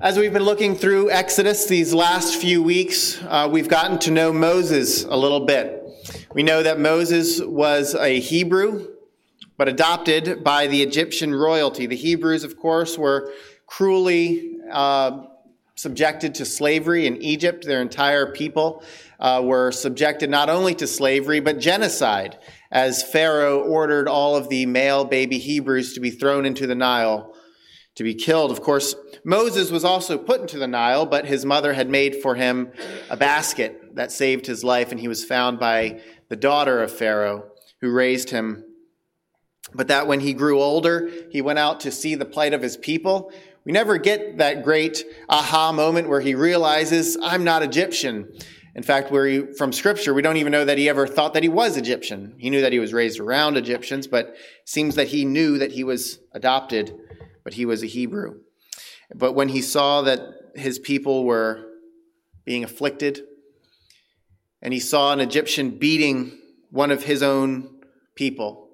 As we've been looking through Exodus these last few weeks, uh, we've gotten to know Moses a little bit. We know that Moses was a Hebrew, but adopted by the Egyptian royalty. The Hebrews, of course, were cruelly uh, subjected to slavery in Egypt. Their entire people uh, were subjected not only to slavery, but genocide, as Pharaoh ordered all of the male baby Hebrews to be thrown into the Nile to be killed. Of course, Moses was also put into the Nile, but his mother had made for him a basket that saved his life, and he was found by the daughter of Pharaoh, who raised him. But that when he grew older, he went out to see the plight of his people. We never get that great aha moment where he realizes, I'm not Egyptian. In fact, he, from scripture, we don't even know that he ever thought that he was Egyptian. He knew that he was raised around Egyptians, but seems that he knew that he was adopted but he was a Hebrew. But when he saw that his people were being afflicted, and he saw an Egyptian beating one of his own people,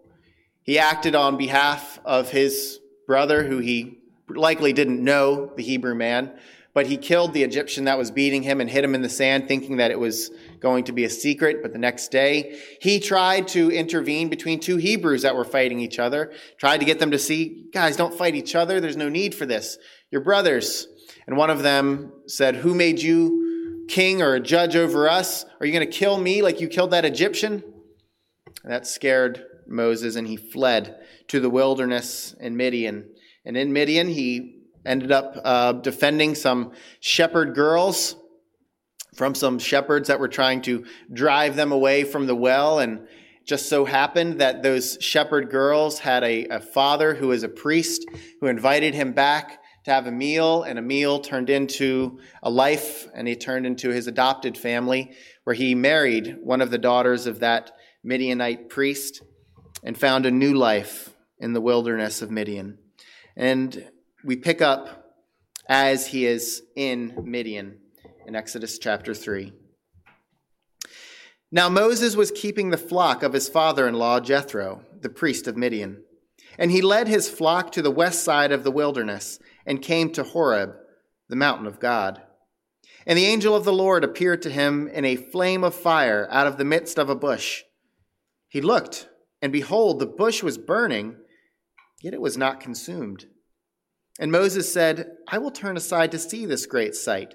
he acted on behalf of his brother, who he likely didn't know, the Hebrew man, but he killed the Egyptian that was beating him and hid him in the sand, thinking that it was going to be a secret. But the next day, he tried to intervene between two Hebrews that were fighting each other, tried to get them to see, guys, don't fight each other. There's no need for this. You're brothers. And one of them said, Who made you king or a judge over us? Are you going to kill me like you killed that Egyptian? And that scared Moses, and he fled to the wilderness in Midian. And in Midian, he ended up uh, defending some shepherd girls from some shepherds that were trying to drive them away from the well. And just so happened that those shepherd girls had a, a father who was a priest who invited him back to have a meal, and a meal turned into a life, and he turned into his adopted family, where he married one of the daughters of that Midianite priest and found a new life in the wilderness of Midian. And we pick up as he is in Midian in Exodus chapter 3. Now Moses was keeping the flock of his father in law Jethro, the priest of Midian. And he led his flock to the west side of the wilderness and came to Horeb, the mountain of God. And the angel of the Lord appeared to him in a flame of fire out of the midst of a bush. He looked, and behold, the bush was burning, yet it was not consumed. And Moses said, I will turn aside to see this great sight,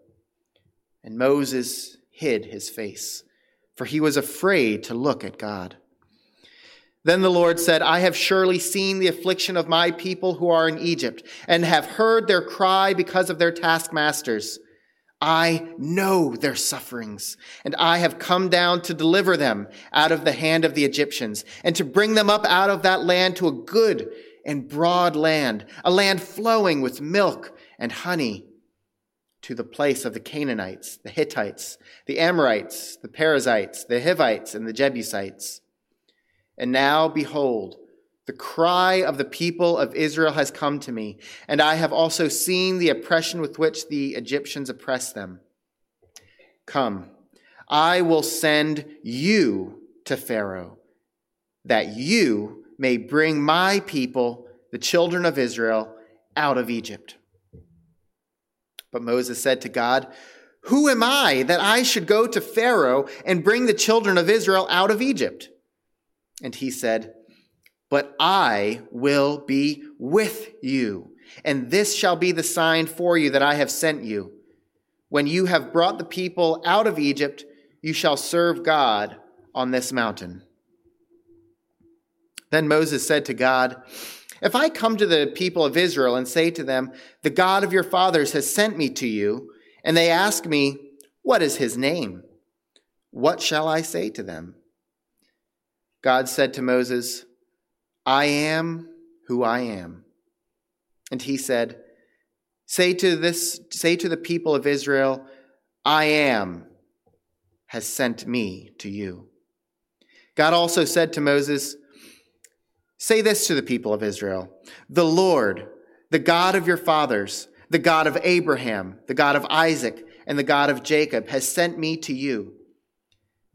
And Moses hid his face, for he was afraid to look at God. Then the Lord said, I have surely seen the affliction of my people who are in Egypt, and have heard their cry because of their taskmasters. I know their sufferings, and I have come down to deliver them out of the hand of the Egyptians, and to bring them up out of that land to a good and broad land, a land flowing with milk and honey, to the place of the Canaanites, the Hittites, the Amorites, the Perizzites, the Hivites, and the Jebusites. And now, behold, the cry of the people of Israel has come to me, and I have also seen the oppression with which the Egyptians oppress them. Come, I will send you to Pharaoh, that you may bring my people, the children of Israel, out of Egypt. But Moses said to God, Who am I that I should go to Pharaoh and bring the children of Israel out of Egypt? And he said, But I will be with you, and this shall be the sign for you that I have sent you. When you have brought the people out of Egypt, you shall serve God on this mountain. Then Moses said to God, If I come to the people of Israel and say to them, The God of your fathers has sent me to you, and they ask me, What is his name? What shall I say to them? God said to Moses, I am who I am. And he said, Say to this, say to the people of Israel, I am has sent me to you. God also said to Moses, Say this to the people of Israel The Lord, the God of your fathers, the God of Abraham, the God of Isaac, and the God of Jacob, has sent me to you.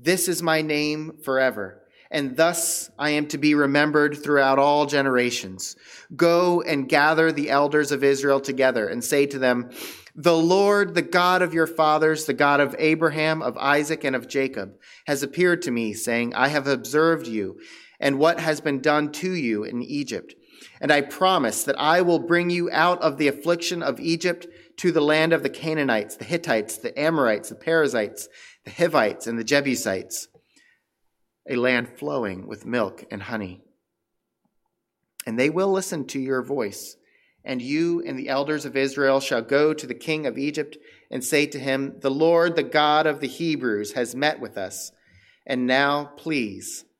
This is my name forever, and thus I am to be remembered throughout all generations. Go and gather the elders of Israel together and say to them, The Lord, the God of your fathers, the God of Abraham, of Isaac, and of Jacob, has appeared to me, saying, I have observed you and what has been done to you in Egypt. And I promise that I will bring you out of the affliction of Egypt to the land of the Canaanites, the Hittites, the Amorites, the Perizzites, the Hivites, and the Jebusites, a land flowing with milk and honey. And they will listen to your voice. And you and the elders of Israel shall go to the king of Egypt and say to him, The Lord, the God of the Hebrews, has met with us. And now, please,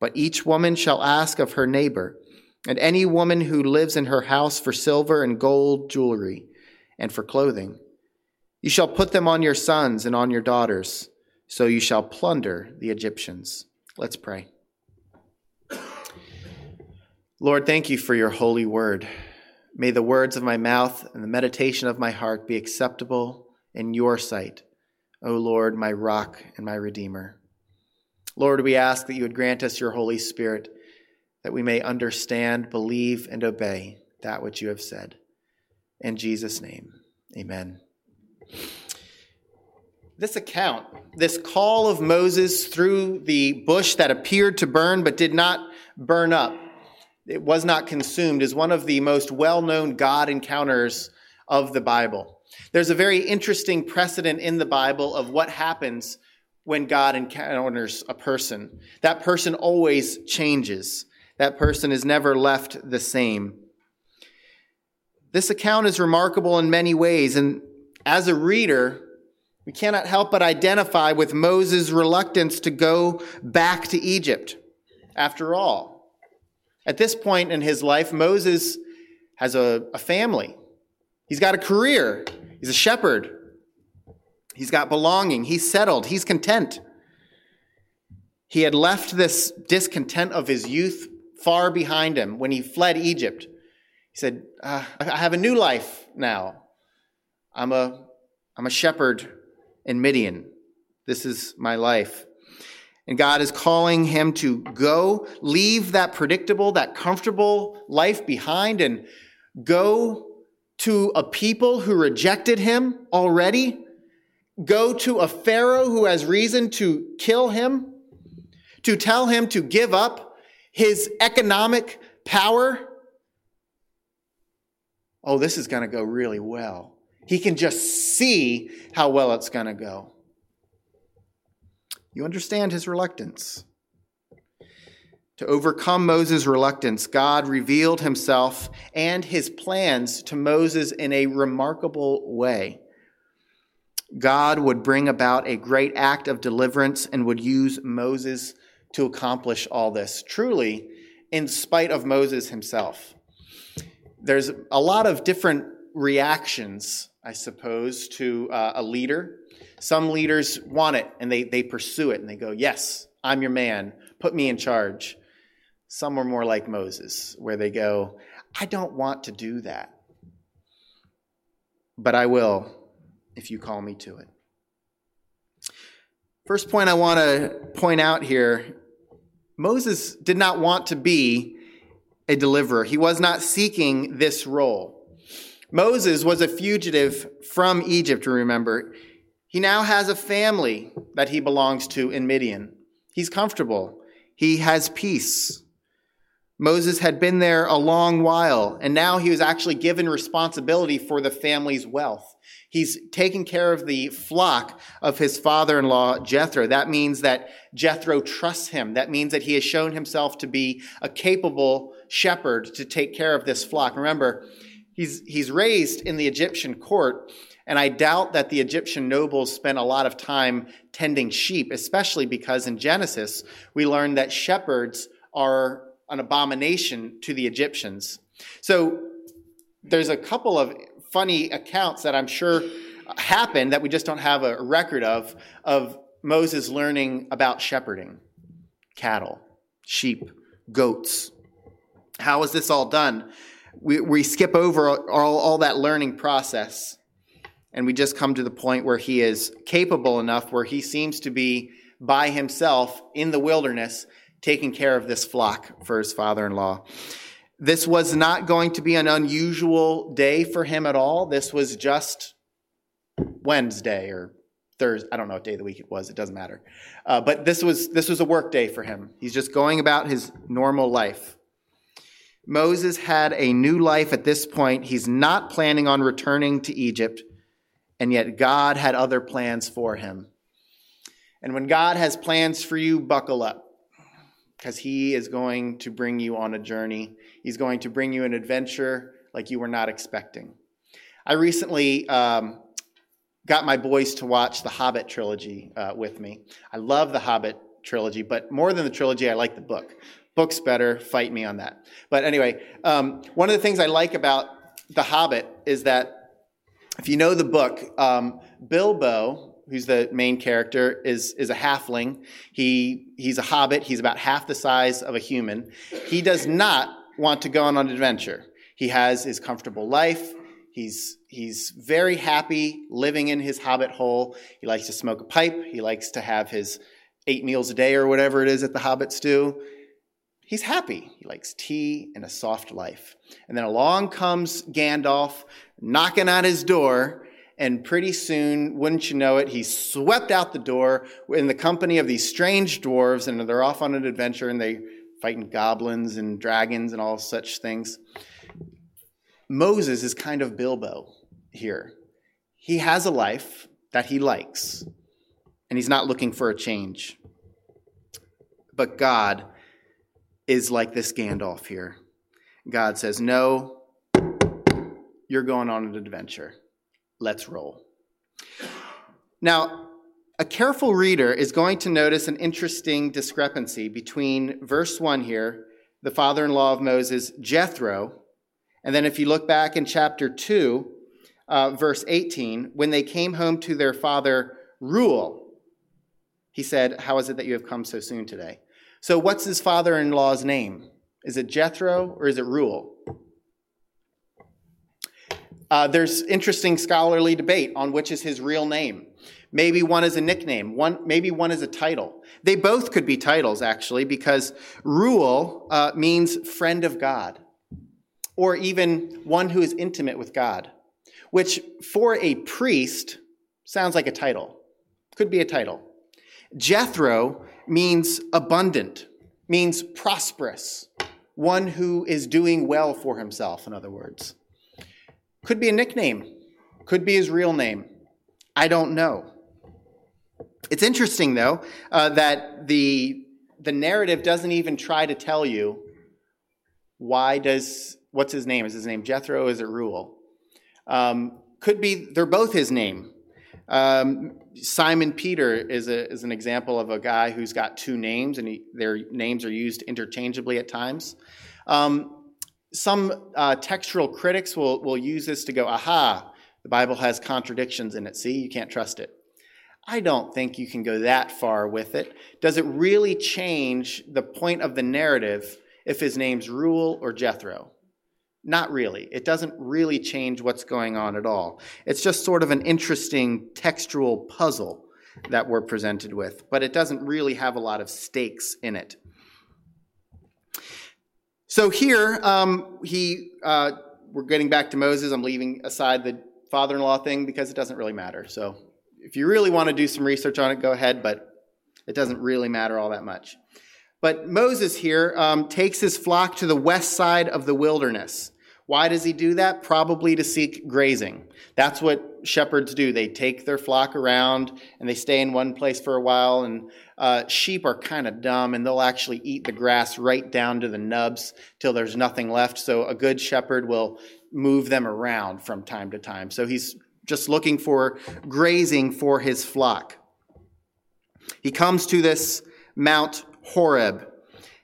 but each woman shall ask of her neighbor, and any woman who lives in her house for silver and gold jewelry and for clothing. You shall put them on your sons and on your daughters, so you shall plunder the Egyptians. Let's pray. Lord, thank you for your holy word. May the words of my mouth and the meditation of my heart be acceptable in your sight, O Lord, my rock and my redeemer. Lord, we ask that you would grant us your Holy Spirit, that we may understand, believe, and obey that which you have said. In Jesus' name, amen. This account, this call of Moses through the bush that appeared to burn but did not burn up, it was not consumed, is one of the most well known God encounters of the Bible. There's a very interesting precedent in the Bible of what happens when God encounters a person. That person always changes, that person is never left the same. This account is remarkable in many ways, and as a reader, we cannot help but identify with Moses' reluctance to go back to Egypt. After all, at this point in his life, Moses has a, a family. He's got a career. He's a shepherd. He's got belonging. He's settled. He's content. He had left this discontent of his youth far behind him when he fled Egypt. He said, uh, I have a new life now. I'm a, I'm a shepherd in Midian. This is my life. And God is calling him to go, leave that predictable, that comfortable life behind, and go to a people who rejected him already. Go to a Pharaoh who has reason to kill him, to tell him to give up his economic power oh, this is going to go really well. He can just see how well it's going to go. You understand his reluctance. To overcome Moses' reluctance, God revealed himself and his plans to Moses in a remarkable way. God would bring about a great act of deliverance and would use Moses to accomplish all this, truly, in spite of Moses himself there's a lot of different reactions, I suppose, to uh, a leader. Some leaders want it and they, they pursue it and they go, Yes, I'm your man, put me in charge. Some are more like Moses, where they go, I don't want to do that, but I will if you call me to it. First point I want to point out here Moses did not want to be a deliverer. He was not seeking this role. Moses was a fugitive from Egypt, remember. He now has a family that he belongs to in Midian. He's comfortable. He has peace. Moses had been there a long while, and now he was actually given responsibility for the family's wealth. He's taking care of the flock of his father in law, Jethro. That means that Jethro trusts him. That means that he has shown himself to be a capable shepherd to take care of this flock. Remember, he's, he's raised in the Egyptian court, and I doubt that the Egyptian nobles spent a lot of time tending sheep, especially because in Genesis, we learn that shepherds are an abomination to the Egyptians. So there's a couple of funny accounts that I'm sure happened that we just don't have a record of, of Moses learning about shepherding cattle, sheep, goats. How is this all done? We, we skip over all, all that learning process and we just come to the point where he is capable enough where he seems to be by himself in the wilderness taking care of this flock for his father in law. This was not going to be an unusual day for him at all. This was just Wednesday or Thursday. I don't know what day of the week it was. It doesn't matter. Uh, but this was this was a work day for him. He's just going about his normal life. Moses had a new life at this point. He's not planning on returning to Egypt, and yet God had other plans for him. And when God has plans for you, buckle up because he is going to bring you on a journey. He's going to bring you an adventure like you were not expecting. I recently um, got my boys to watch the Hobbit trilogy uh, with me. I love the Hobbit trilogy, but more than the trilogy, I like the book. Book's better, fight me on that. But anyway, um, one of the things I like about The Hobbit is that if you know the book, um, Bilbo, who's the main character, is, is a halfling. He, he's a hobbit. He's about half the size of a human. He does not want to go on an adventure. He has his comfortable life. He's, he's very happy living in his hobbit hole. He likes to smoke a pipe. He likes to have his eight meals a day or whatever it is that the hobbits do. He's happy. He likes tea and a soft life. And then along comes Gandalf knocking on his door and pretty soon, wouldn't you know it, he's swept out the door in the company of these strange dwarves, and they're off on an adventure and they fighting goblins and dragons and all such things. Moses is kind of Bilbo here. He has a life that he likes, and he's not looking for a change. But God is like this Gandalf here. God says, No, you're going on an adventure. Let's roll. Now, a careful reader is going to notice an interesting discrepancy between verse 1 here, the father in law of Moses, Jethro, and then if you look back in chapter 2, uh, verse 18, when they came home to their father, Reuel, he said, How is it that you have come so soon today? So, what's his father in law's name? Is it Jethro or is it Reuel? Uh, there's interesting scholarly debate on which is his real name. Maybe one is a nickname, one, maybe one is a title. They both could be titles, actually, because Reuel uh, means friend of God, or even one who is intimate with God, which for a priest sounds like a title. Could be a title. Jethro means abundant, means prosperous, one who is doing well for himself, in other words. Could be a nickname, could be his real name. I don't know. It's interesting, though, uh, that the, the narrative doesn't even try to tell you why does, what's his name? Is his name Jethro? Is it Reuel? Um, could be, they're both his name. Um, Simon Peter is, a, is an example of a guy who's got two names, and he, their names are used interchangeably at times. Um, some uh, textual critics will, will use this to go, aha, the Bible has contradictions in it. See, you can't trust it. I don't think you can go that far with it. Does it really change the point of the narrative if his name's Reuel or Jethro? Not really. It doesn't really change what's going on at all. It's just sort of an interesting textual puzzle that we're presented with, but it doesn't really have a lot of stakes in it. So here, um, he, uh, we're getting back to Moses. I'm leaving aside the father in law thing because it doesn't really matter. So if you really want to do some research on it, go ahead, but it doesn't really matter all that much. But Moses here um, takes his flock to the west side of the wilderness. Why does he do that? Probably to seek grazing. That's what shepherds do. They take their flock around and they stay in one place for a while. And uh, sheep are kind of dumb and they'll actually eat the grass right down to the nubs till there's nothing left. So a good shepherd will move them around from time to time. So he's just looking for grazing for his flock. He comes to this Mount Horeb.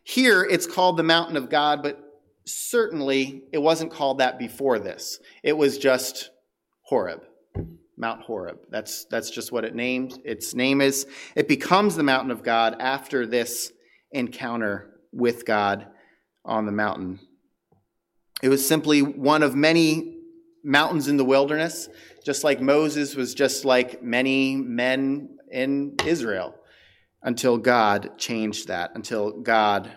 Here it's called the mountain of God, but certainly it wasn't called that before this. It was just Horeb, Mount Horeb. That's, that's just what it named. Its name is. It becomes the mountain of God after this encounter with God on the mountain. It was simply one of many mountains in the wilderness, just like Moses was just like many men in Israel until God changed that, until God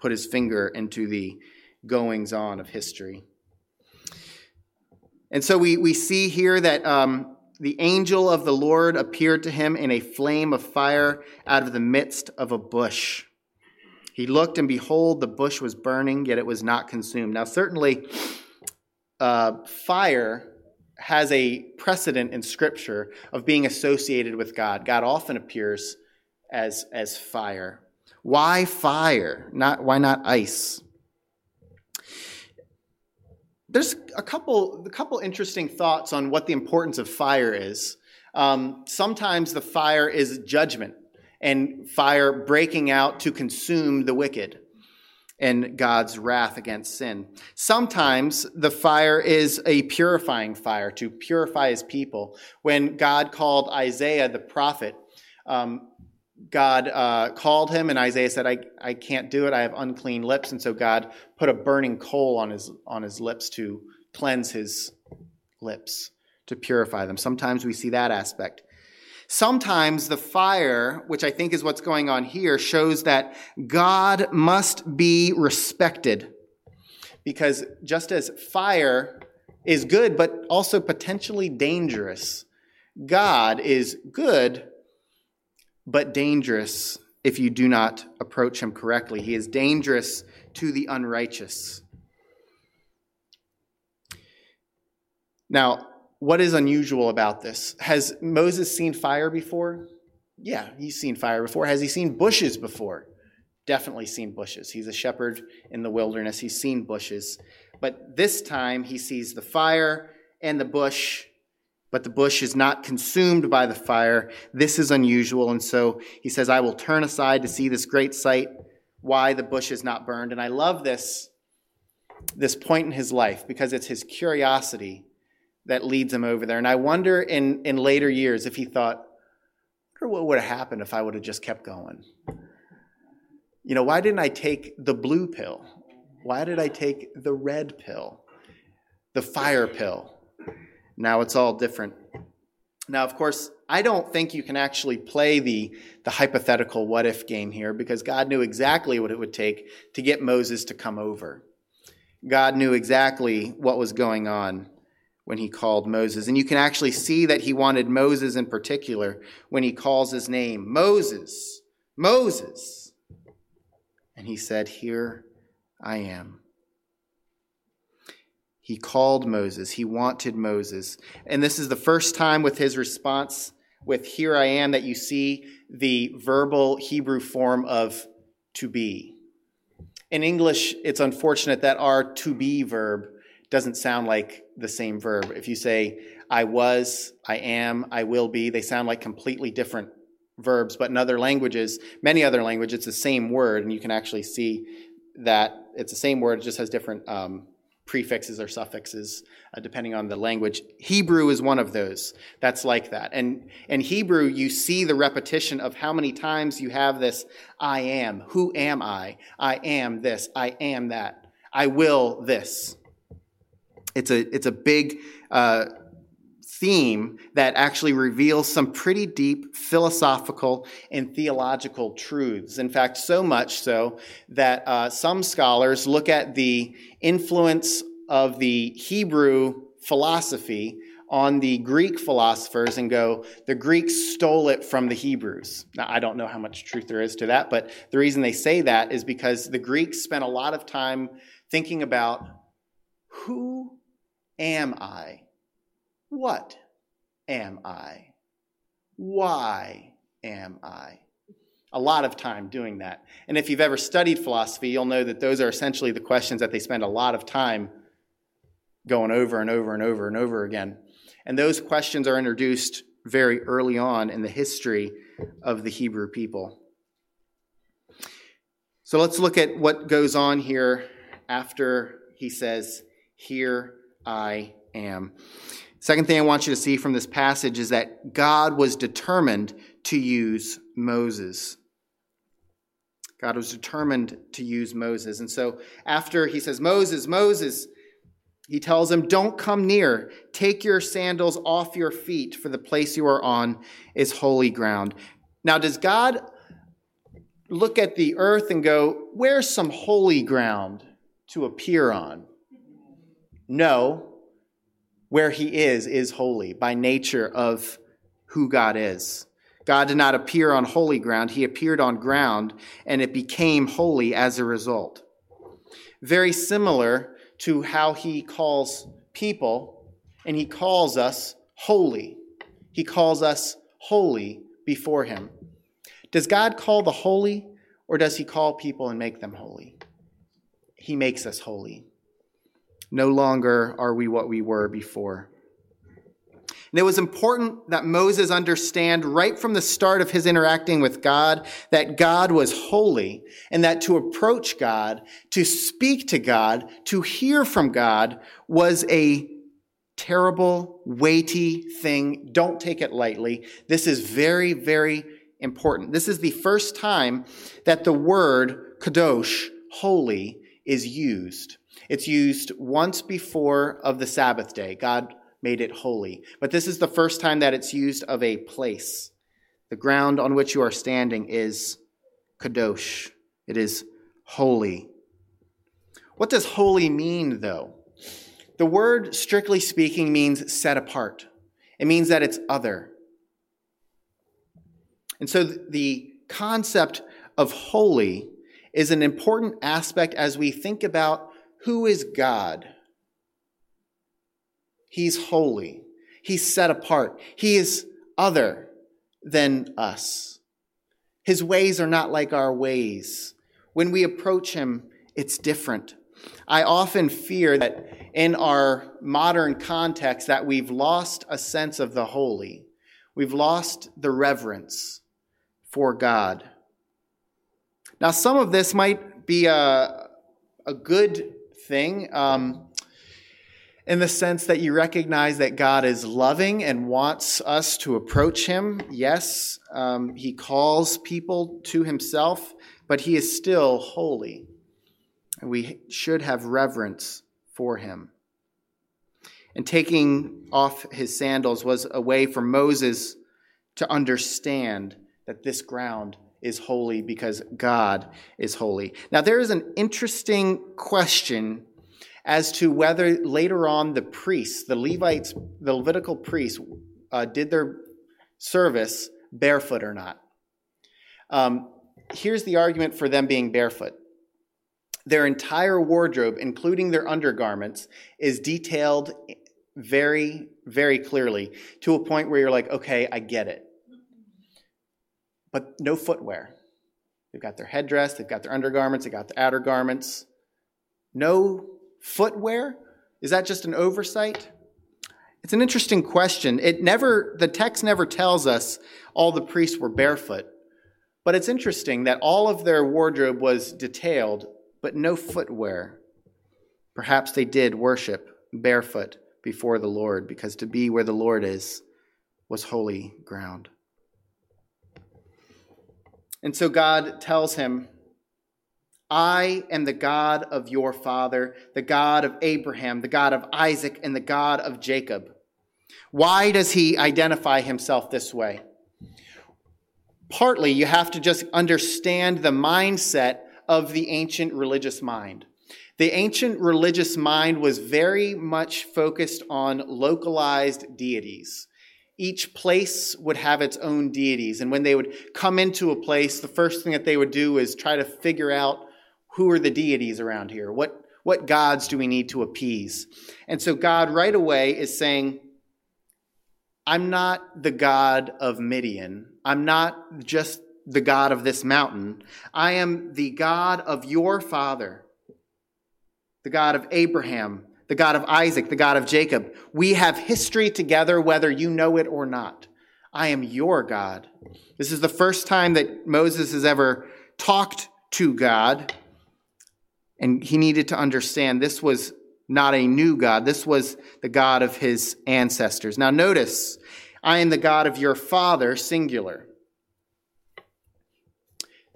put his finger into the goings on of history. And so we, we see here that um, the angel of the Lord appeared to him in a flame of fire out of the midst of a bush. He looked, and behold, the bush was burning, yet it was not consumed. Now, certainly, uh, fire has a precedent in Scripture of being associated with God. God often appears as, as fire. Why fire? Not, why not ice? There's a couple, a couple interesting thoughts on what the importance of fire is. Um, sometimes the fire is judgment and fire breaking out to consume the wicked and God's wrath against sin. Sometimes the fire is a purifying fire to purify his people. When God called Isaiah the prophet, um, God uh, called him, and Isaiah said, I, I can't do it. I have unclean lips. And so God put a burning coal on his, on his lips to cleanse his lips, to purify them. Sometimes we see that aspect. Sometimes the fire, which I think is what's going on here, shows that God must be respected. Because just as fire is good, but also potentially dangerous, God is good but dangerous if you do not approach him correctly. He is dangerous to the unrighteous. Now, what is unusual about this? Has Moses seen fire before? Yeah, he's seen fire before. Has he seen bushes before? Definitely seen bushes. He's a shepherd in the wilderness. He's seen bushes. But this time he sees the fire and the bush but the bush is not consumed by the fire. This is unusual. And so he says, I will turn aside to see this great sight, why the bush is not burned. And I love this, this point in his life because it's his curiosity that leads him over there. And I wonder in, in later years if he thought, what would have happened if I would have just kept going? You know, why didn't I take the blue pill? Why did I take the red pill? The fire pill? Now it's all different. Now, of course, I don't think you can actually play the, the hypothetical what if game here because God knew exactly what it would take to get Moses to come over. God knew exactly what was going on when he called Moses. And you can actually see that he wanted Moses in particular when he calls his name Moses, Moses. And he said, Here I am. He called Moses. He wanted Moses. And this is the first time with his response with here I am that you see the verbal Hebrew form of to be. In English, it's unfortunate that our to be verb doesn't sound like the same verb. If you say, I was, I am, I will be, they sound like completely different verbs. But in other languages, many other languages, it's the same word, and you can actually see that it's the same word, it just has different um, prefixes or suffixes, uh, depending on the language. Hebrew is one of those that's like that. And in Hebrew, you see the repetition of how many times you have this I am. Who am I? I am this. I am that. I will this. It's a, it's a big uh, theme that actually reveals some pretty deep philosophical and theological truths. In fact, so much so that uh, some scholars look at the influence of the Hebrew philosophy on the Greek philosophers and go, the Greeks stole it from the Hebrews. Now, I don't know how much truth there is to that, but the reason they say that is because the Greeks spent a lot of time thinking about who am I? What am I? Why am I? A lot of time doing that. And if you've ever studied philosophy, you'll know that those are essentially the questions that they spend a lot of time going over and over and over and over again. And those questions are introduced very early on in the history of the Hebrew people. So let's look at what goes on here after he says, Here I am. Second thing I want you to see from this passage is that God was determined to use Moses. God was determined to use Moses. And so after he says, Moses, Moses, he tells him, Don't come near. Take your sandals off your feet, for the place you are on is holy ground. Now, does God look at the earth and go, Where's some holy ground to appear on? No. Where he is, is holy by nature of who God is. God did not appear on holy ground, he appeared on ground, and it became holy as a result. Very similar to how he calls people, and he calls us holy. He calls us holy before him. Does God call the holy, or does he call people and make them holy? He makes us holy. No longer are we what we were before. And it was important that Moses understand right from the start of his interacting with God that God was holy and that to approach God, to speak to God, to hear from God was a terrible, weighty thing. Don't take it lightly. This is very, very important. This is the first time that the word kadosh, holy, is used. It's used once before of the Sabbath day. God made it holy. But this is the first time that it's used of a place. The ground on which you are standing is kadosh. It is holy. What does holy mean, though? The word, strictly speaking, means set apart. It means that it's other. And so the concept of holy is an important aspect as we think about who is God He's holy. He's set apart. He is other than us. His ways are not like our ways. When we approach him, it's different. I often fear that in our modern context that we've lost a sense of the holy. We've lost the reverence for God. Now, some of this might be a, a good thing. Um, in the sense that you recognize that God is loving and wants us to approach Him. Yes, um, He calls people to Himself, but He is still holy. And we should have reverence for Him. And taking off his sandals was a way for Moses to understand that this ground is holy because God is holy. Now, there is an interesting question as to whether later on the priests, the Levites, the Levitical priests, uh, did their service barefoot or not. Um, here's the argument for them being barefoot their entire wardrobe, including their undergarments, is detailed very, very clearly to a point where you're like, okay, I get it. But no footwear. They've got their headdress, they've got their undergarments, they've got their outer garments. No footwear? Is that just an oversight? It's an interesting question. It never, the text never tells us all the priests were barefoot, but it's interesting that all of their wardrobe was detailed, but no footwear. Perhaps they did worship barefoot before the Lord, because to be where the Lord is was holy ground. And so God tells him, I am the God of your father, the God of Abraham, the God of Isaac, and the God of Jacob. Why does he identify himself this way? Partly, you have to just understand the mindset of the ancient religious mind. The ancient religious mind was very much focused on localized deities. Each place would have its own deities. And when they would come into a place, the first thing that they would do is try to figure out who are the deities around here? What, what gods do we need to appease? And so God right away is saying, I'm not the God of Midian. I'm not just the God of this mountain. I am the God of your father the God of Abraham, the God of Isaac, the God of Jacob. We have history together, whether you know it or not. I am your God. This is the first time that Moses has ever talked to God, and he needed to understand this was not a new God. This was the God of his ancestors. Now, notice, I am the God of your father, singular.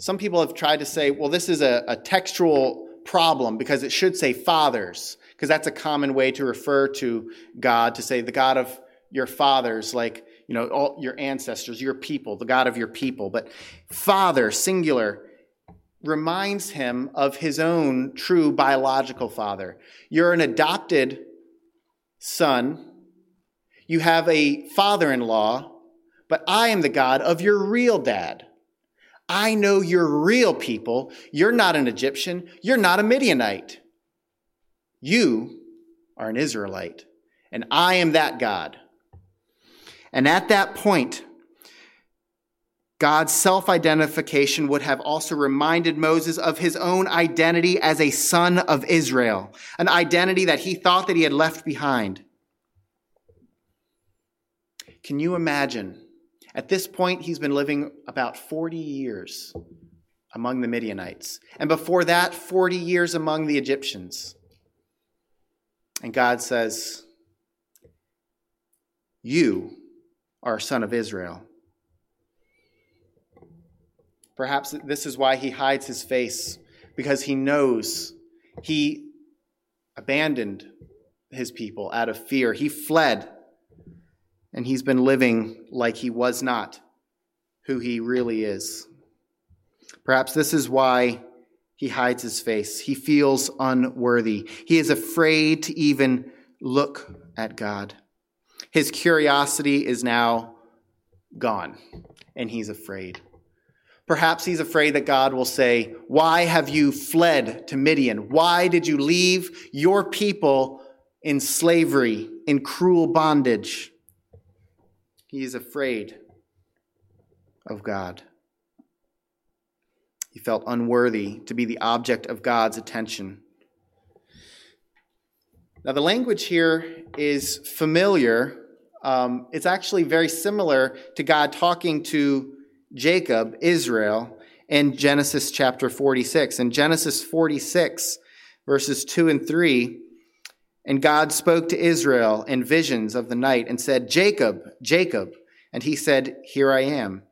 Some people have tried to say, well, this is a, a textual problem because it should say fathers, because that's a common way to refer to God, to say the God of your fathers, like, you know, all your ancestors, your people, the God of your people. But father, singular, reminds him of his own true biological father. You're an adopted son. You have a father in law, but I am the God of your real dad. I know you're real people. You're not an Egyptian. You're not a Midianite. You are an Israelite. And I am that God. And at that point, God's self identification would have also reminded Moses of his own identity as a son of Israel, an identity that he thought that he had left behind. Can you imagine at this point, he's been living about 40 years among the Midianites. And before that, 40 years among the Egyptians. And God says, You are a son of Israel. Perhaps this is why he hides his face, because he knows he abandoned his people out of fear. He fled and he's been living like he was not who he really is. Perhaps this is why he hides his face. He feels unworthy. He is afraid to even look at God. His curiosity is now gone, and he's afraid. Perhaps he's afraid that God will say, Why have you fled to Midian? Why did you leave your people in slavery, in cruel bondage? He is afraid of God. He felt unworthy to be the object of God's attention. Now, the language here is familiar. Um, it's actually very similar to God talking to Jacob, Israel, in Genesis chapter 46. In Genesis 46, verses 2 and 3, and God spoke to Israel in visions of the night and said, Jacob, Jacob. And he said, Here I am.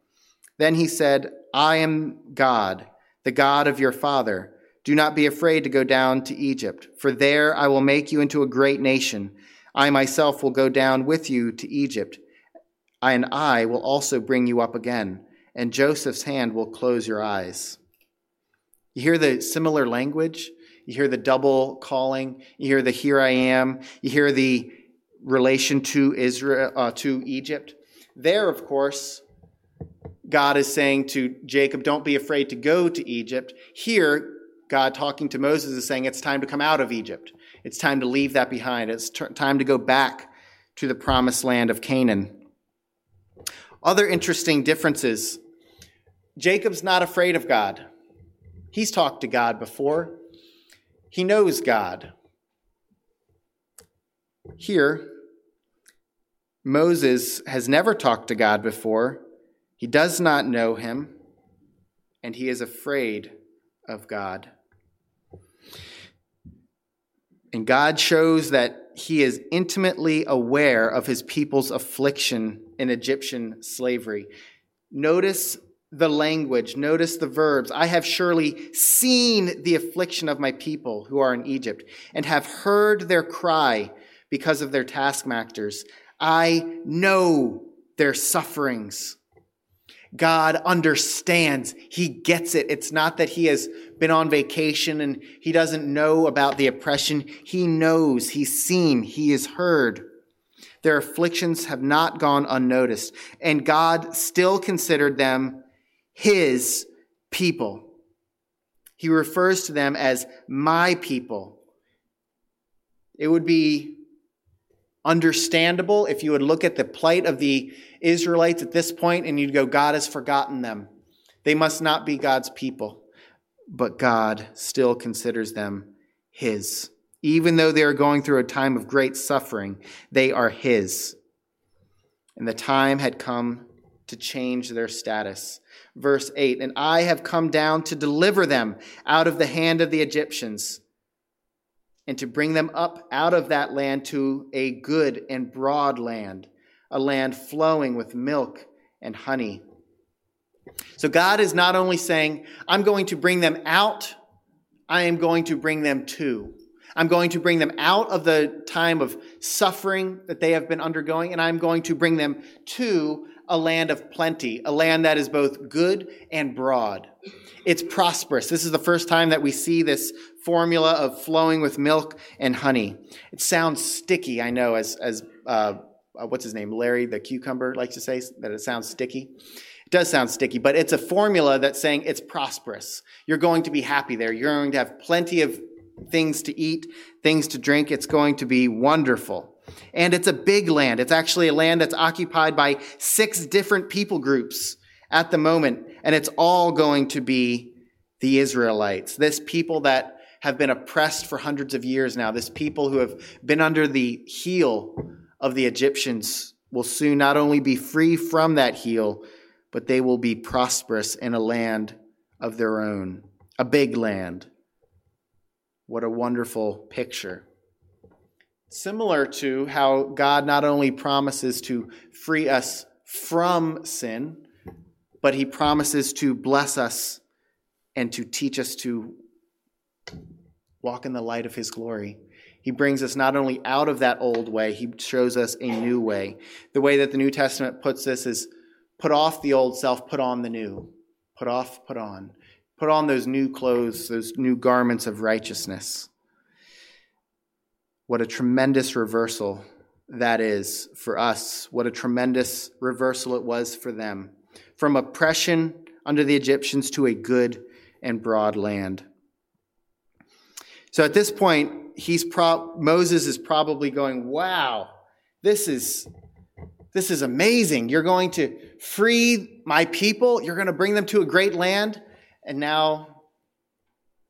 Then he said, I am God, the God of your father. Do not be afraid to go down to Egypt, for there I will make you into a great nation. I myself will go down with you to Egypt, and I will also bring you up again, and Joseph's hand will close your eyes. You hear the similar language? You hear the double calling. You hear the here I am. You hear the relation to Israel, uh, to Egypt. There, of course, God is saying to Jacob, don't be afraid to go to Egypt. Here, God talking to Moses is saying it's time to come out of Egypt. It's time to leave that behind. It's t- time to go back to the promised land of Canaan. Other interesting differences. Jacob's not afraid of God. He's talked to God before. He knows God. Here, Moses has never talked to God before. He does not know him, and he is afraid of God. And God shows that he is intimately aware of his people's affliction in Egyptian slavery. Notice the language, notice the verbs. I have surely seen the affliction of my people who are in Egypt, and have heard their cry because of their taskmasters. I know their sufferings. God understands. He gets it. It's not that he has been on vacation and he doesn't know about the oppression. He knows, he's seen, he has heard. Their afflictions have not gone unnoticed, and God still considered them his people. He refers to them as my people. It would be understandable if you would look at the plight of the Israelites at this point and you'd go, God has forgotten them. They must not be God's people. But God still considers them His. Even though they are going through a time of great suffering, they are His. And the time had come to change their status. Verse 8 And I have come down to deliver them out of the hand of the Egyptians and to bring them up out of that land to a good and broad land, a land flowing with milk and honey. So God is not only saying, I'm going to bring them out, I am going to bring them to. I'm going to bring them out of the time of suffering that they have been undergoing, and I'm going to bring them to a land of plenty, a land that is both good and broad. It's prosperous. This is the first time that we see this formula of flowing with milk and honey. It sounds sticky, I know, as, as uh, uh, what's his name, Larry the cucumber likes to say, that it sounds sticky. It does sound sticky, but it's a formula that's saying it's prosperous. You're going to be happy there. You're going to have plenty of things to eat, things to drink. It's going to be wonderful. And it's a big land. It's actually a land that's occupied by six different people groups at the moment. And it's all going to be the Israelites, this people that have been oppressed for hundreds of years now, this people who have been under the heel of the Egyptians will soon not only be free from that heel, but they will be prosperous in a land of their own, a big land. What a wonderful picture. Similar to how God not only promises to free us from sin, but he promises to bless us and to teach us to walk in the light of his glory. He brings us not only out of that old way, he shows us a new way. The way that the New Testament puts this is put off the old self, put on the new. Put off, put on. Put on those new clothes, those new garments of righteousness. What a tremendous reversal that is for us. What a tremendous reversal it was for them. From oppression under the Egyptians to a good and broad land. So at this point, he's pro- Moses is probably going, "Wow, this is this is amazing. You're going to free my people. You're going to bring them to a great land." And now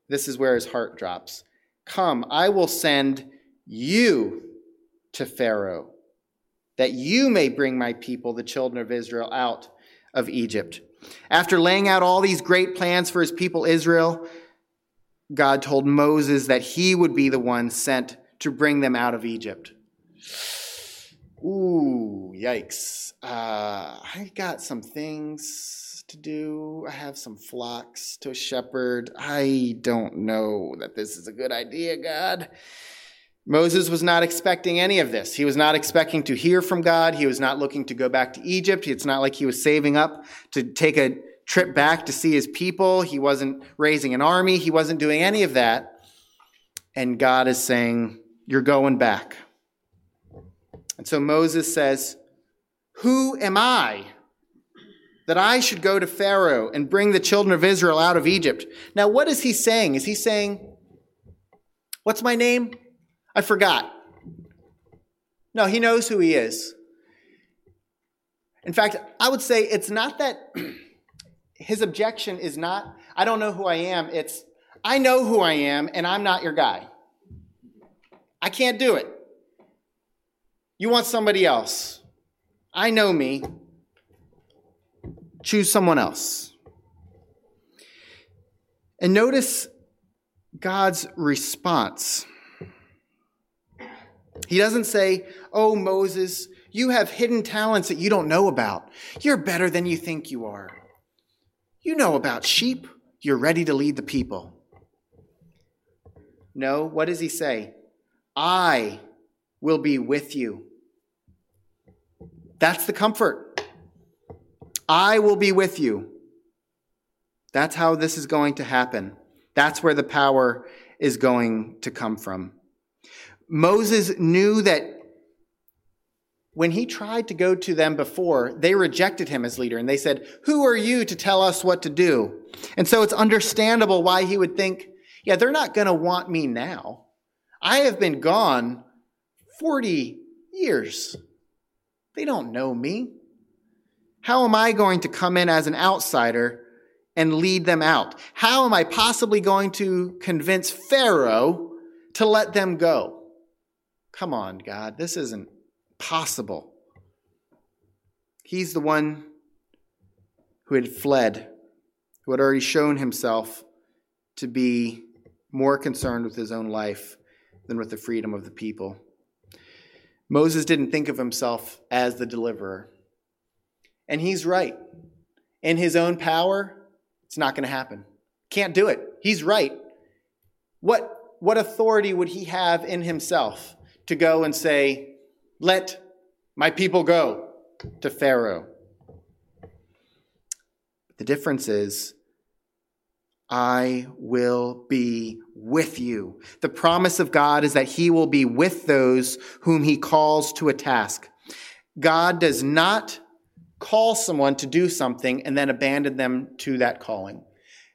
this is where his heart drops. Come, I will send you to Pharaoh, that you may bring my people, the children of Israel, out of Egypt. After laying out all these great plans for his people Israel, God told Moses that he would be the one sent to bring them out of Egypt. Ooh, yikes. Uh, I got some things to do. I have some flocks to shepherd. I don't know that this is a good idea, God. Moses was not expecting any of this. He was not expecting to hear from God. He was not looking to go back to Egypt. It's not like he was saving up to take a trip back to see his people. He wasn't raising an army. He wasn't doing any of that. And God is saying, You're going back. And so Moses says, Who am I that I should go to Pharaoh and bring the children of Israel out of Egypt. Now, what is he saying? Is he saying, What's my name? I forgot. No, he knows who he is. In fact, I would say it's not that his objection is not, I don't know who I am. It's, I know who I am and I'm not your guy. I can't do it. You want somebody else. I know me. Choose someone else. And notice God's response. He doesn't say, Oh, Moses, you have hidden talents that you don't know about. You're better than you think you are. You know about sheep. You're ready to lead the people. No, what does he say? I will be with you. That's the comfort. I will be with you. That's how this is going to happen. That's where the power is going to come from. Moses knew that when he tried to go to them before, they rejected him as leader and they said, Who are you to tell us what to do? And so it's understandable why he would think, Yeah, they're not going to want me now. I have been gone 40 years. They don't know me. How am I going to come in as an outsider and lead them out? How am I possibly going to convince Pharaoh to let them go? Come on, God, this isn't possible. He's the one who had fled, who had already shown himself to be more concerned with his own life than with the freedom of the people. Moses didn't think of himself as the deliverer. And he's right. In his own power, it's not going to happen. Can't do it. He's right. What, what authority would he have in himself to go and say, let my people go to Pharaoh. The difference is, I will be with you. The promise of God is that he will be with those whom he calls to a task. God does not call someone to do something and then abandon them to that calling.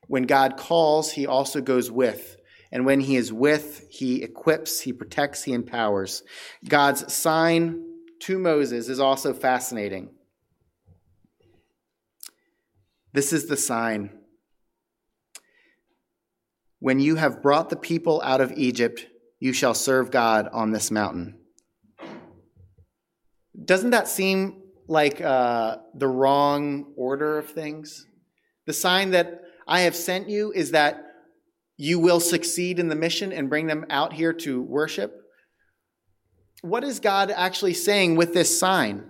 When God calls, he also goes with. And when he is with, he equips, he protects, he empowers. God's sign to Moses is also fascinating. This is the sign. When you have brought the people out of Egypt, you shall serve God on this mountain. Doesn't that seem like uh, the wrong order of things? The sign that I have sent you is that you will succeed in the mission and bring them out here to worship? What is God actually saying with this sign?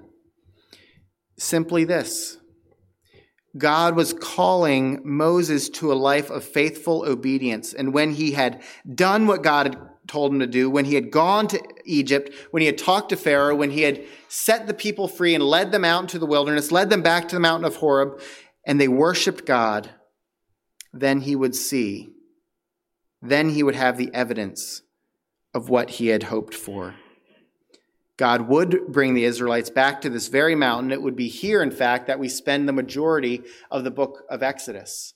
Simply this God was calling Moses to a life of faithful obedience. And when he had done what God had told him to do, when he had gone to Egypt, when he had talked to Pharaoh, when he had set the people free and led them out into the wilderness, led them back to the mountain of Horeb, and they worshiped God, then he would see then he would have the evidence of what he had hoped for. God would bring the Israelites back to this very mountain. It would be here, in fact, that we spend the majority of the book of Exodus,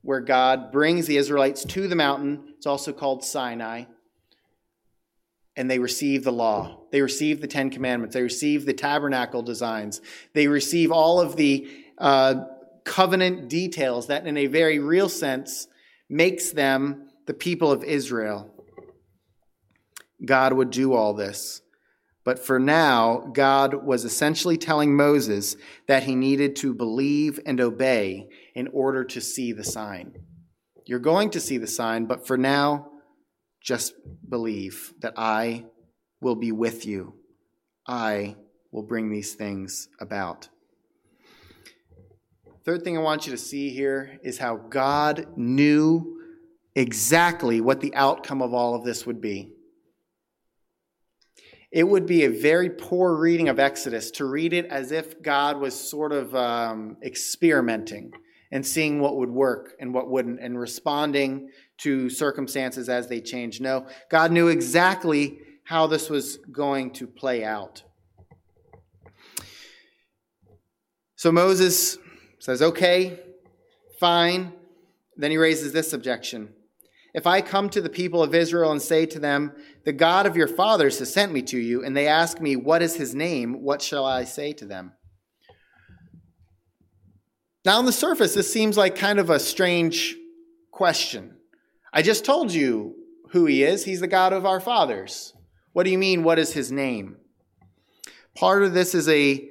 where God brings the Israelites to the mountain. It's also called Sinai. And they receive the law. They receive the Ten Commandments. They receive the tabernacle designs. They receive all of the uh, covenant details that, in a very real sense, makes them the people of Israel. God would do all this. But for now, God was essentially telling Moses that he needed to believe and obey in order to see the sign. You're going to see the sign, but for now, just believe that I will be with you. I will bring these things about. Third thing I want you to see here is how God knew exactly what the outcome of all of this would be. It would be a very poor reading of Exodus to read it as if God was sort of um, experimenting and seeing what would work and what wouldn't and responding to circumstances as they change. No, God knew exactly how this was going to play out. So Moses says, okay, fine. Then he raises this objection if I come to the people of Israel and say to them, The God of your fathers has sent me to you, and they ask me, What is his name? What shall I say to them? Now, on the surface, this seems like kind of a strange question. I just told you who he is. He's the God of our fathers. What do you mean, what is his name? Part of this is a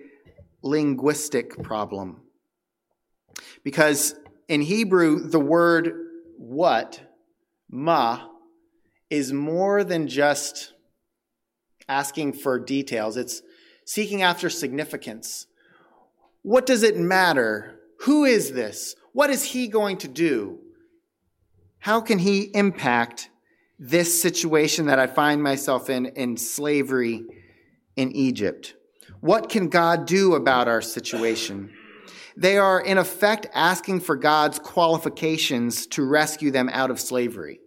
linguistic problem. Because in Hebrew, the word what ma is more than just asking for details, it's seeking after significance. What does it matter? Who is this? What is he going to do? How can he impact this situation that I find myself in in slavery in Egypt? What can God do about our situation? They are, in effect, asking for God's qualifications to rescue them out of slavery.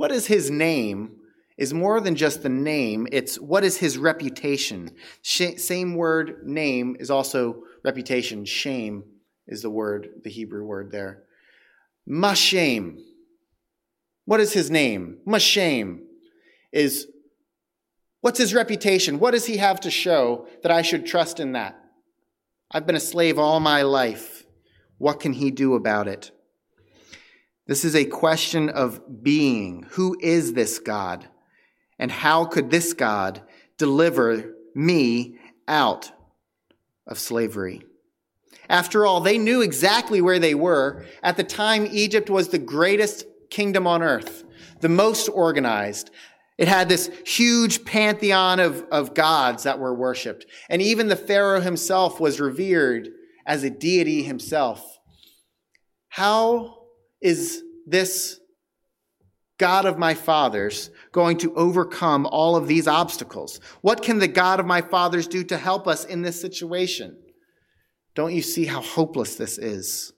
What is his name is more than just the name, it's what is his reputation. Sh- same word, name, is also reputation. Shame is the word, the Hebrew word there. Mashem. What is his name? Mashem is what's his reputation? What does he have to show that I should trust in that? I've been a slave all my life. What can he do about it? This is a question of being. Who is this God? And how could this God deliver me out of slavery? After all, they knew exactly where they were. At the time, Egypt was the greatest kingdom on earth, the most organized. It had this huge pantheon of, of gods that were worshiped. And even the Pharaoh himself was revered as a deity himself. How is this God of my fathers going to overcome all of these obstacles? What can the God of my fathers do to help us in this situation? Don't you see how hopeless this is?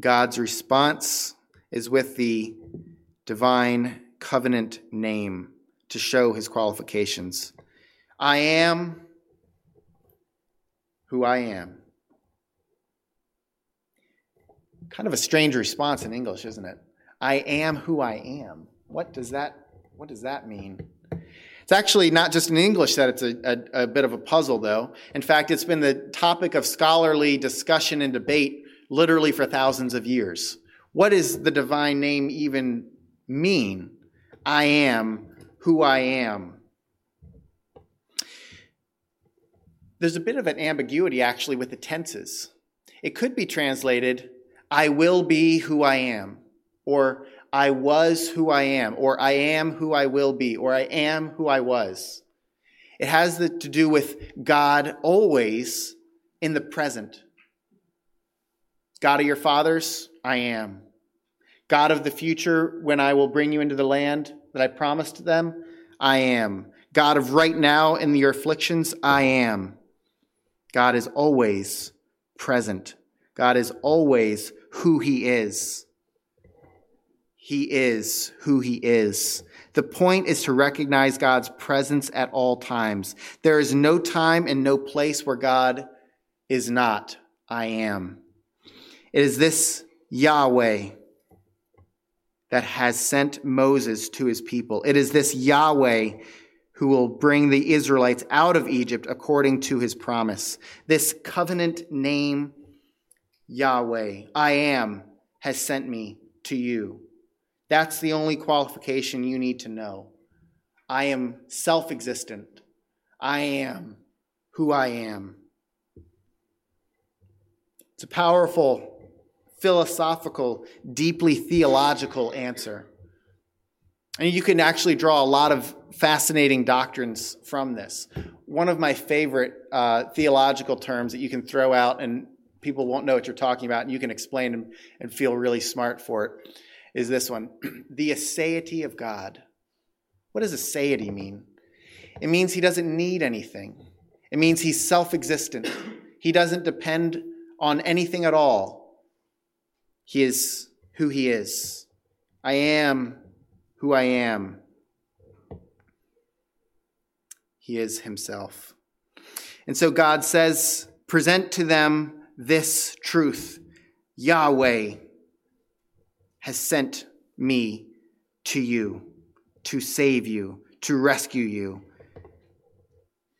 God's response is with the divine covenant name to show his qualifications. I am who I am. Kind of a strange response in English, isn't it? I am who I am. What does that, what does that mean? It's actually not just in English that it's a, a, a, bit of a puzzle, though. In fact, it's been the topic of scholarly discussion and debate literally for thousands of years. What does the divine name even mean? I am who I am. There's a bit of an ambiguity actually with the tenses. It could be translated, I will be who I am or I was who I am, or I am who I will be, or I am who I was. It has to do with God always in the present. God of your fathers, I am. God of the future, when I will bring you into the land that I promised them, I am. God of right now in your afflictions, I am. God is always present. God is always who he is. He is who He is. The point is to recognize God's presence at all times. There is no time and no place where God is not. I am. It is this Yahweh that has sent Moses to his people. It is this Yahweh who will bring the Israelites out of Egypt according to his promise. This covenant name, Yahweh, I am, has sent me to you. That's the only qualification you need to know. I am self existent. I am who I am. It's a powerful, philosophical, deeply theological answer. And you can actually draw a lot of fascinating doctrines from this. One of my favorite uh, theological terms that you can throw out and people won't know what you're talking about, and you can explain and, and feel really smart for it is this one the aseity of God. What does aseity mean? It means he doesn't need anything, it means he's self existent. He doesn't depend on anything at all. He is who he is. I am who I am. He is himself. And so God says, present to them this truth Yahweh has sent me to you to save you, to rescue you.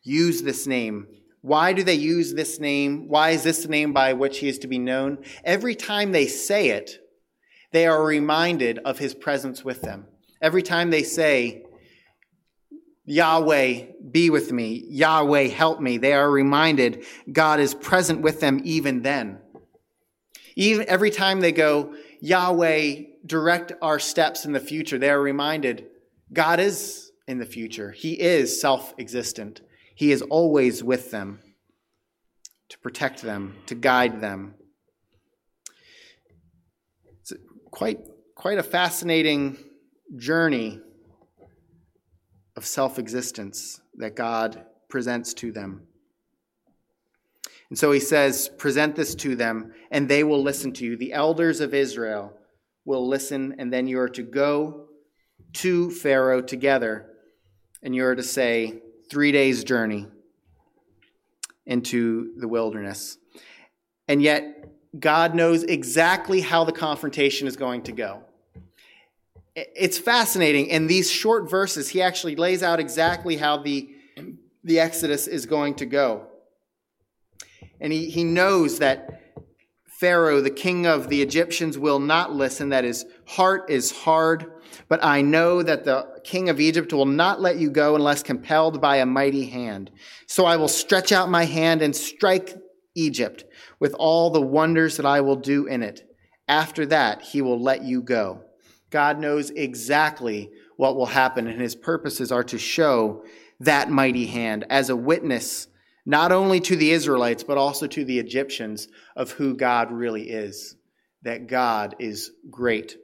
Use this name. Why do they use this name? Why is this the name by which he is to be known? Every time they say it, they are reminded of his presence with them. Every time they say, Yahweh, be with me. Yahweh, help me. They are reminded God is present with them even then. Even every time they go, Yahweh, direct our steps in the future, they are reminded God is in the future. He is self existent. He is always with them to protect them, to guide them. It's quite, quite a fascinating journey of self existence that God presents to them. And so he says, Present this to them, and they will listen to you. The elders of Israel will listen, and then you are to go to Pharaoh together, and you are to say, Three days' journey into the wilderness. And yet, God knows exactly how the confrontation is going to go. It's fascinating. In these short verses, he actually lays out exactly how the, the Exodus is going to go. And he, he knows that Pharaoh, the king of the Egyptians, will not listen, that his heart is hard. But I know that the king of Egypt will not let you go unless compelled by a mighty hand. So I will stretch out my hand and strike Egypt with all the wonders that I will do in it. After that, he will let you go. God knows exactly what will happen, and his purposes are to show that mighty hand as a witness not only to the Israelites, but also to the Egyptians of who God really is. That God is great.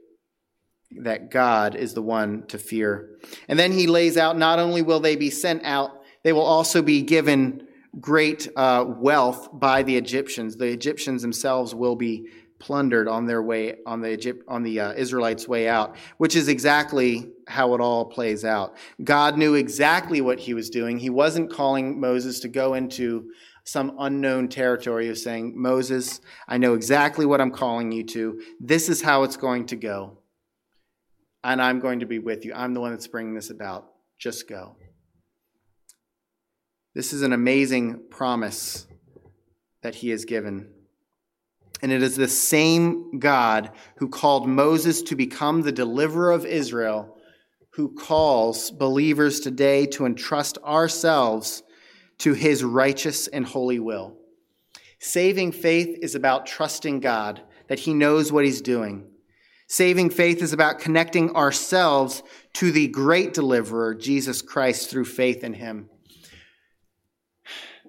That God is the one to fear. And then he lays out not only will they be sent out, they will also be given great uh, wealth by the Egyptians. The Egyptians themselves will be plundered on their way on the Egypt, on the uh, Israelites' way out, which is exactly how it all plays out. God knew exactly what He was doing. He wasn't calling Moses to go into some unknown territory of saying, Moses, I know exactly what I'm calling you to. This is how it's going to go. And I'm going to be with you. I'm the one that's bringing this about. Just go. This is an amazing promise that he has given. And it is the same God who called Moses to become the deliverer of Israel, who calls believers today to entrust ourselves to his righteous and holy will. Saving faith is about trusting God, that he knows what he's doing. Saving faith is about connecting ourselves to the great deliverer, Jesus Christ, through faith in him.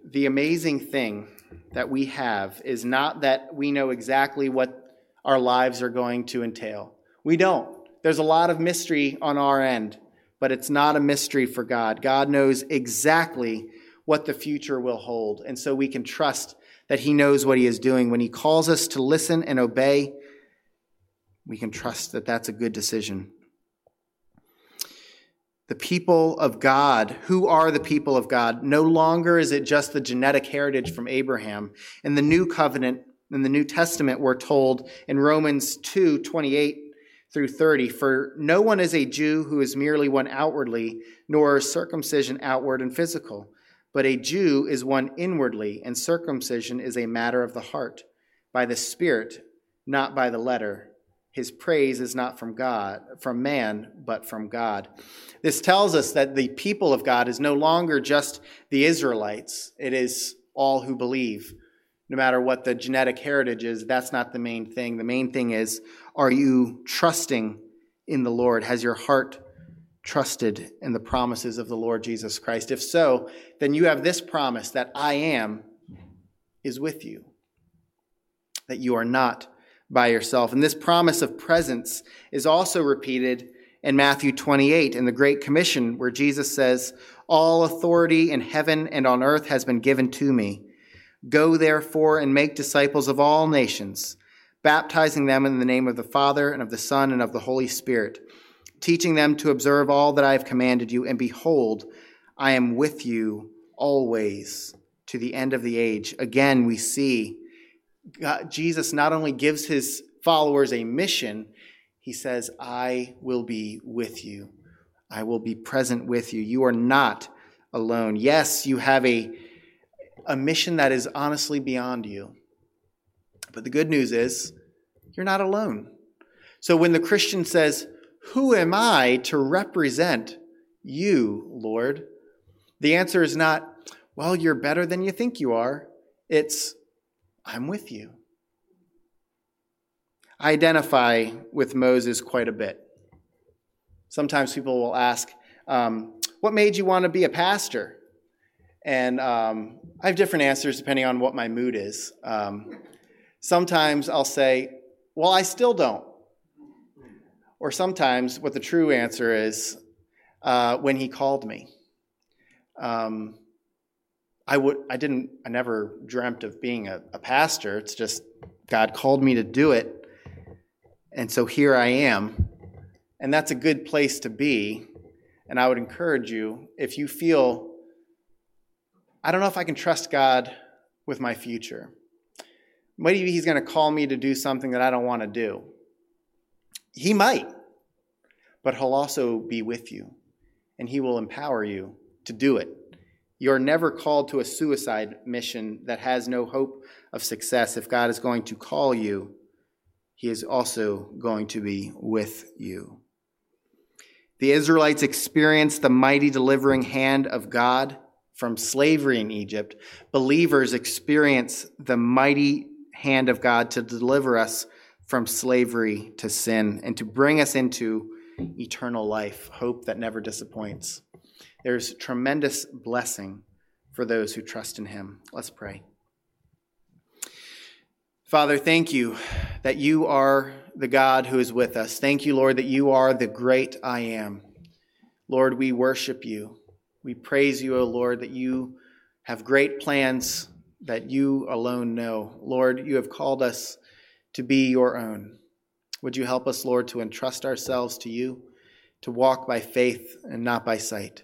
The amazing thing that we have is not that we know exactly what our lives are going to entail. We don't. There's a lot of mystery on our end, but it's not a mystery for God. God knows exactly what the future will hold. And so we can trust that He knows what He is doing. When He calls us to listen and obey, we can trust that that's a good decision the people of God. Who are the people of God? No longer is it just the genetic heritage from Abraham. In the new covenant, in the New Testament, we're told in Romans 2 28 through 30, for no one is a Jew who is merely one outwardly, nor is circumcision outward and physical. But a Jew is one inwardly, and circumcision is a matter of the heart, by the Spirit, not by the letter his praise is not from God, from man, but from God. This tells us that the people of God is no longer just the Israelites. It is all who believe. No matter what the genetic heritage is, that's not the main thing. The main thing is, are you trusting in the Lord? Has your heart trusted in the promises of the Lord Jesus Christ? If so, then you have this promise that I am is with you, that you are not by yourself. And this promise of presence is also repeated in Matthew 28 in the Great Commission, where Jesus says, All authority in heaven and on earth has been given to me. Go therefore and make disciples of all nations, baptizing them in the name of the Father and of the Son and of the Holy Spirit, teaching them to observe all that I have commanded you. And behold, I am with you always to the end of the age. Again, we see God, Jesus not only gives his followers a mission, he says, I will be with you. I will be present with you. You are not alone. Yes, you have a, a mission that is honestly beyond you. But the good news is, you're not alone. So when the Christian says, Who am I to represent you, Lord? The answer is not, Well, you're better than you think you are. It's, I'm with you. I identify with Moses quite a bit. Sometimes people will ask, um, What made you want to be a pastor? And um, I have different answers depending on what my mood is. Um, sometimes I'll say, Well, I still don't. Or sometimes what the true answer is, uh, When he called me. Um, I would I didn't I never dreamt of being a, a pastor. It's just God called me to do it. And so here I am. And that's a good place to be. And I would encourage you, if you feel, I don't know if I can trust God with my future. Maybe He's going to call me to do something that I don't want to do. He might, but He'll also be with you, and He will empower you to do it. You're never called to a suicide mission that has no hope of success. If God is going to call you, He is also going to be with you. The Israelites experienced the mighty delivering hand of God from slavery in Egypt. Believers experience the mighty hand of God to deliver us from slavery to sin and to bring us into eternal life, hope that never disappoints. There's tremendous blessing for those who trust in Him. Let's pray. Father, thank you that you are the God who is with us. Thank you, Lord, that you are the great I am. Lord, we worship you. We praise you, O Lord, that you have great plans that you alone know. Lord, you have called us to be your own. Would you help us, Lord, to entrust ourselves to you, to walk by faith and not by sight?